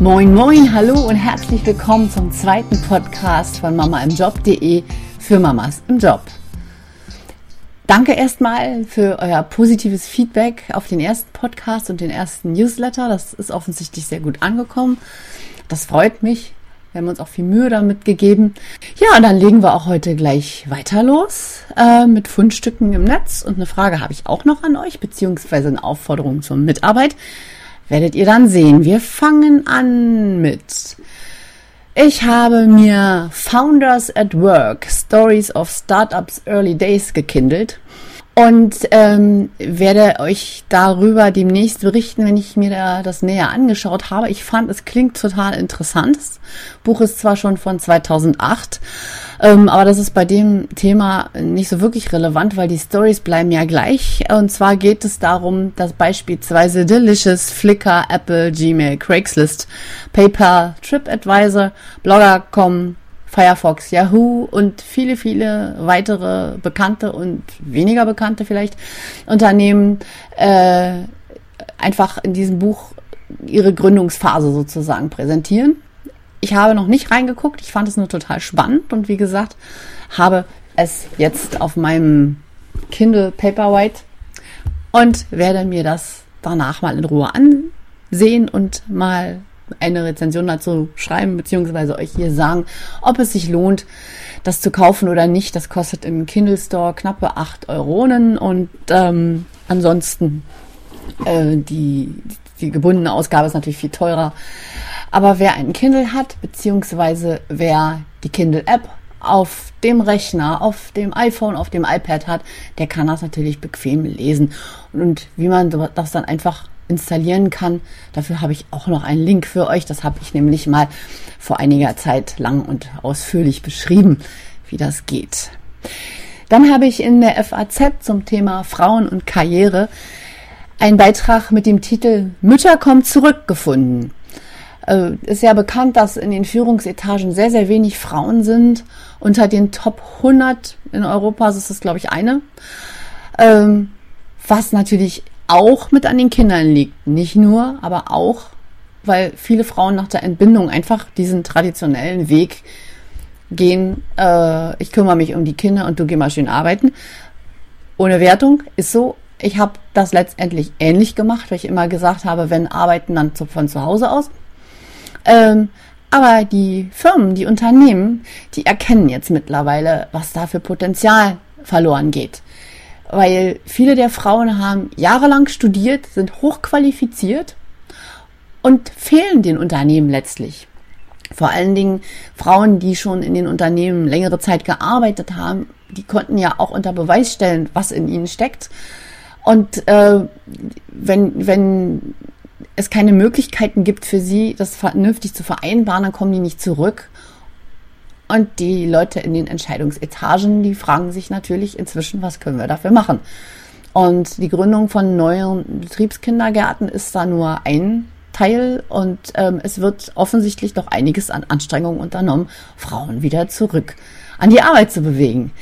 Moin, moin, hallo und herzlich willkommen zum zweiten Podcast von Mama im Job.de für Mamas im Job. Danke erstmal für euer positives Feedback auf den ersten Podcast und den ersten Newsletter. Das ist offensichtlich sehr gut angekommen. Das freut mich. Wir haben uns auch viel Mühe damit gegeben. Ja, und dann legen wir auch heute gleich weiter los äh, mit Fundstücken im Netz. Und eine Frage habe ich auch noch an euch, beziehungsweise eine Aufforderung zur Mitarbeit werdet ihr dann sehen. Wir fangen an mit ich habe mir Founders at Work, Stories of Startups Early Days gekindelt und ähm, werde euch darüber demnächst berichten, wenn ich mir da das näher angeschaut habe. Ich fand, es klingt total interessant. Das Buch ist zwar schon von 2008, ähm, aber das ist bei dem Thema nicht so wirklich relevant, weil die Stories bleiben ja gleich. Und zwar geht es darum, dass beispielsweise Delicious, Flickr, Apple, Gmail, Craigslist, PayPal, TripAdvisor, Blogger.com, Firefox, Yahoo und viele, viele weitere bekannte und weniger bekannte vielleicht Unternehmen äh, einfach in diesem Buch ihre Gründungsphase sozusagen präsentieren. Ich habe noch nicht reingeguckt, ich fand es nur total spannend und wie gesagt, habe es jetzt auf meinem Kindle Paperwhite und werde mir das danach mal in Ruhe ansehen und mal eine Rezension dazu schreiben, beziehungsweise euch hier sagen, ob es sich lohnt, das zu kaufen oder nicht. Das kostet im Kindle Store knappe 8 Euronen und ähm, ansonsten äh, die, die gebundene Ausgabe ist natürlich viel teurer. Aber wer einen Kindle hat, beziehungsweise wer die Kindle-App auf dem Rechner, auf dem iPhone, auf dem iPad hat, der kann das natürlich bequem lesen. Und wie man das dann einfach installieren kann. Dafür habe ich auch noch einen Link für euch. Das habe ich nämlich mal vor einiger Zeit lang und ausführlich beschrieben, wie das geht. Dann habe ich in der FAZ zum Thema Frauen und Karriere einen Beitrag mit dem Titel Mütter kommt zurück gefunden. Äh, ist ja bekannt, dass in den Führungsetagen sehr, sehr wenig Frauen sind. Unter den Top 100 in Europa ist es, glaube ich, eine. Ähm, was natürlich auch mit an den Kindern liegt. Nicht nur, aber auch, weil viele Frauen nach der Entbindung einfach diesen traditionellen Weg gehen. Äh, ich kümmere mich um die Kinder und du geh mal schön arbeiten. Ohne Wertung ist so. Ich habe das letztendlich ähnlich gemacht, weil ich immer gesagt habe, wenn arbeiten, dann von zu Hause aus. Ähm, aber die Firmen, die Unternehmen, die erkennen jetzt mittlerweile, was da für Potenzial verloren geht weil viele der Frauen haben jahrelang studiert, sind hochqualifiziert und fehlen den Unternehmen letztlich. Vor allen Dingen Frauen, die schon in den Unternehmen längere Zeit gearbeitet haben, die konnten ja auch unter Beweis stellen, was in ihnen steckt. Und äh, wenn, wenn es keine Möglichkeiten gibt für sie, das vernünftig zu vereinbaren, dann kommen die nicht zurück und die Leute in den Entscheidungsetagen, die fragen sich natürlich inzwischen, was können wir dafür machen? Und die Gründung von neuen Betriebskindergärten ist da nur ein Teil und ähm, es wird offensichtlich doch einiges an Anstrengungen unternommen, Frauen wieder zurück an die Arbeit zu bewegen.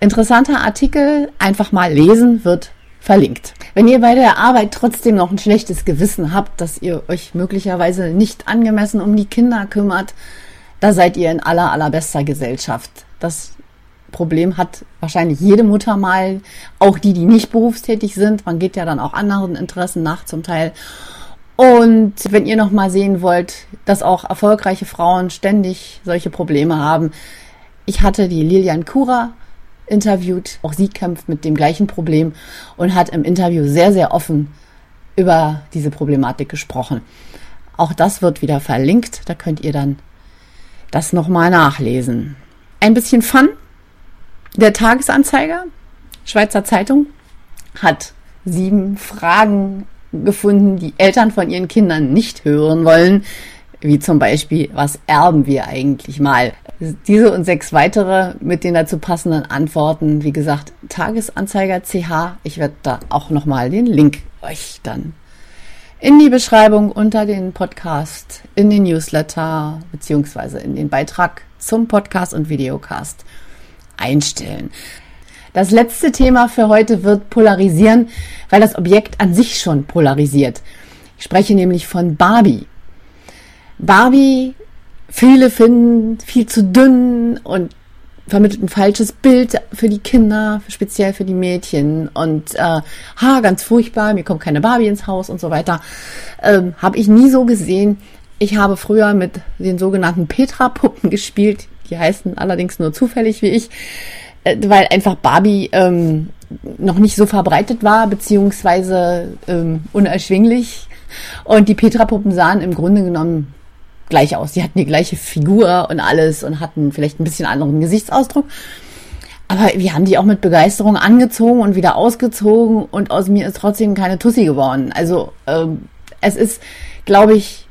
Interessanter Artikel, einfach mal lesen, wird verlinkt. Wenn ihr bei der Arbeit trotzdem noch ein schlechtes Gewissen habt, dass ihr euch möglicherweise nicht angemessen um die Kinder kümmert, da seid ihr in aller, allerbester Gesellschaft. Das Problem hat wahrscheinlich jede Mutter mal, auch die, die nicht berufstätig sind. Man geht ja dann auch anderen Interessen nach zum Teil. Und wenn ihr noch mal sehen wollt, dass auch erfolgreiche Frauen ständig solche Probleme haben, ich hatte die Lilian Kura interviewt. Auch sie kämpft mit dem gleichen Problem und hat im Interview sehr, sehr offen über diese Problematik gesprochen. Auch das wird wieder verlinkt. Da könnt ihr dann das nochmal nachlesen. Ein bisschen Fun. Der Tagesanzeiger, Schweizer Zeitung, hat sieben Fragen gefunden, die Eltern von ihren Kindern nicht hören wollen, wie zum Beispiel, was erben wir eigentlich mal? Diese und sechs weitere mit den dazu passenden Antworten, wie gesagt, Tagesanzeiger CH. Ich werde da auch nochmal den Link euch dann in die Beschreibung unter den Podcast, in den Newsletter beziehungsweise in den Beitrag zum Podcast und Videocast einstellen. Das letzte Thema für heute wird polarisieren, weil das Objekt an sich schon polarisiert. Ich spreche nämlich von Barbie. Barbie, viele finden viel zu dünn und vermittelt ein falsches Bild für die Kinder, speziell für die Mädchen. Und äh, ha, ganz furchtbar, mir kommt keine Barbie ins Haus und so weiter. Ähm, habe ich nie so gesehen. Ich habe früher mit den sogenannten Petra-Puppen gespielt. Die heißen allerdings nur zufällig wie ich, äh, weil einfach Barbie ähm, noch nicht so verbreitet war, beziehungsweise ähm, unerschwinglich. Und die Petra-Puppen sahen im Grunde genommen gleich aus. Die hatten die gleiche Figur und alles und hatten vielleicht ein bisschen anderen Gesichtsausdruck. Aber wir haben die auch mit Begeisterung angezogen und wieder ausgezogen und aus mir ist trotzdem keine Tussi geworden. Also ähm, es ist, glaube ich,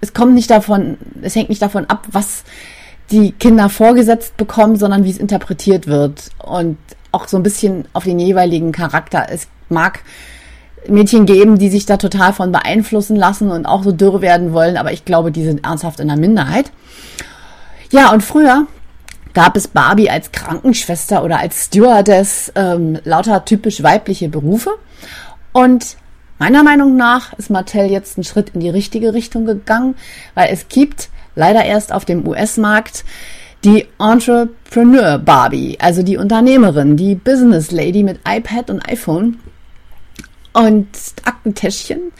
es kommt nicht davon, es hängt nicht davon ab, was die Kinder vorgesetzt bekommen, sondern wie es interpretiert wird und auch so ein bisschen auf den jeweiligen Charakter. Es mag Mädchen geben, die sich da total von beeinflussen lassen und auch so dürr werden wollen, aber ich glaube, die sind ernsthaft in der Minderheit. Ja, und früher gab es Barbie als Krankenschwester oder als Stewardess, ähm, lauter typisch weibliche Berufe. Und meiner Meinung nach ist Mattel jetzt einen Schritt in die richtige Richtung gegangen, weil es gibt leider erst auf dem US-Markt die Entrepreneur Barbie, also die Unternehmerin, die Business Lady mit iPad und iPhone und Aktentäschchen.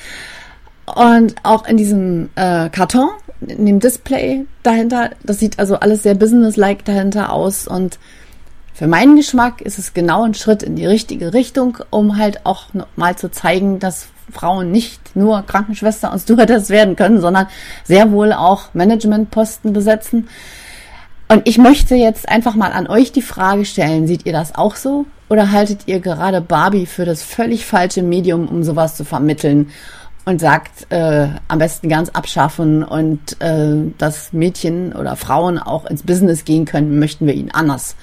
Und auch in diesem äh, Karton, in dem Display dahinter, das sieht also alles sehr businesslike dahinter aus. Und für meinen Geschmack ist es genau ein Schritt in die richtige Richtung, um halt auch mal zu zeigen, dass Frauen nicht nur Krankenschwester und Stewardess werden können, sondern sehr wohl auch Managementposten besetzen. Und ich möchte jetzt einfach mal an euch die Frage stellen, seht ihr das auch so? Oder haltet ihr gerade Barbie für das völlig falsche Medium, um sowas zu vermitteln? Und sagt, äh, am besten ganz abschaffen und äh, dass Mädchen oder Frauen auch ins Business gehen können, möchten wir ihnen anders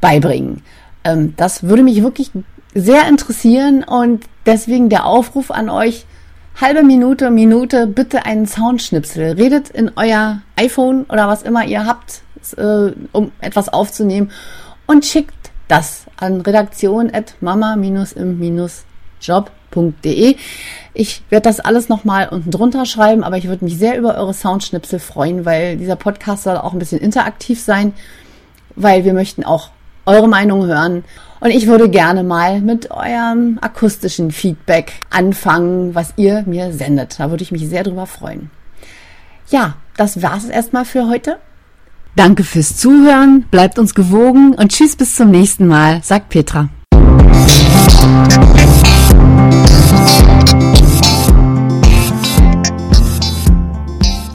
beibringen. Ähm, das würde mich wirklich sehr interessieren und deswegen der Aufruf an euch, halbe Minute, Minute, bitte einen Soundschnipsel. Redet in euer iPhone oder was immer ihr habt, äh, um etwas aufzunehmen und schickt das an redaktion.mama-im-job.de. Ich werde das alles nochmal unten drunter schreiben, aber ich würde mich sehr über eure Soundschnipsel freuen, weil dieser Podcast soll auch ein bisschen interaktiv sein, weil wir möchten auch eure Meinung hören. Und ich würde gerne mal mit eurem akustischen Feedback anfangen, was ihr mir sendet. Da würde ich mich sehr drüber freuen. Ja, das war's erstmal für heute. Danke fürs Zuhören, bleibt uns gewogen und tschüss bis zum nächsten Mal, sagt Petra.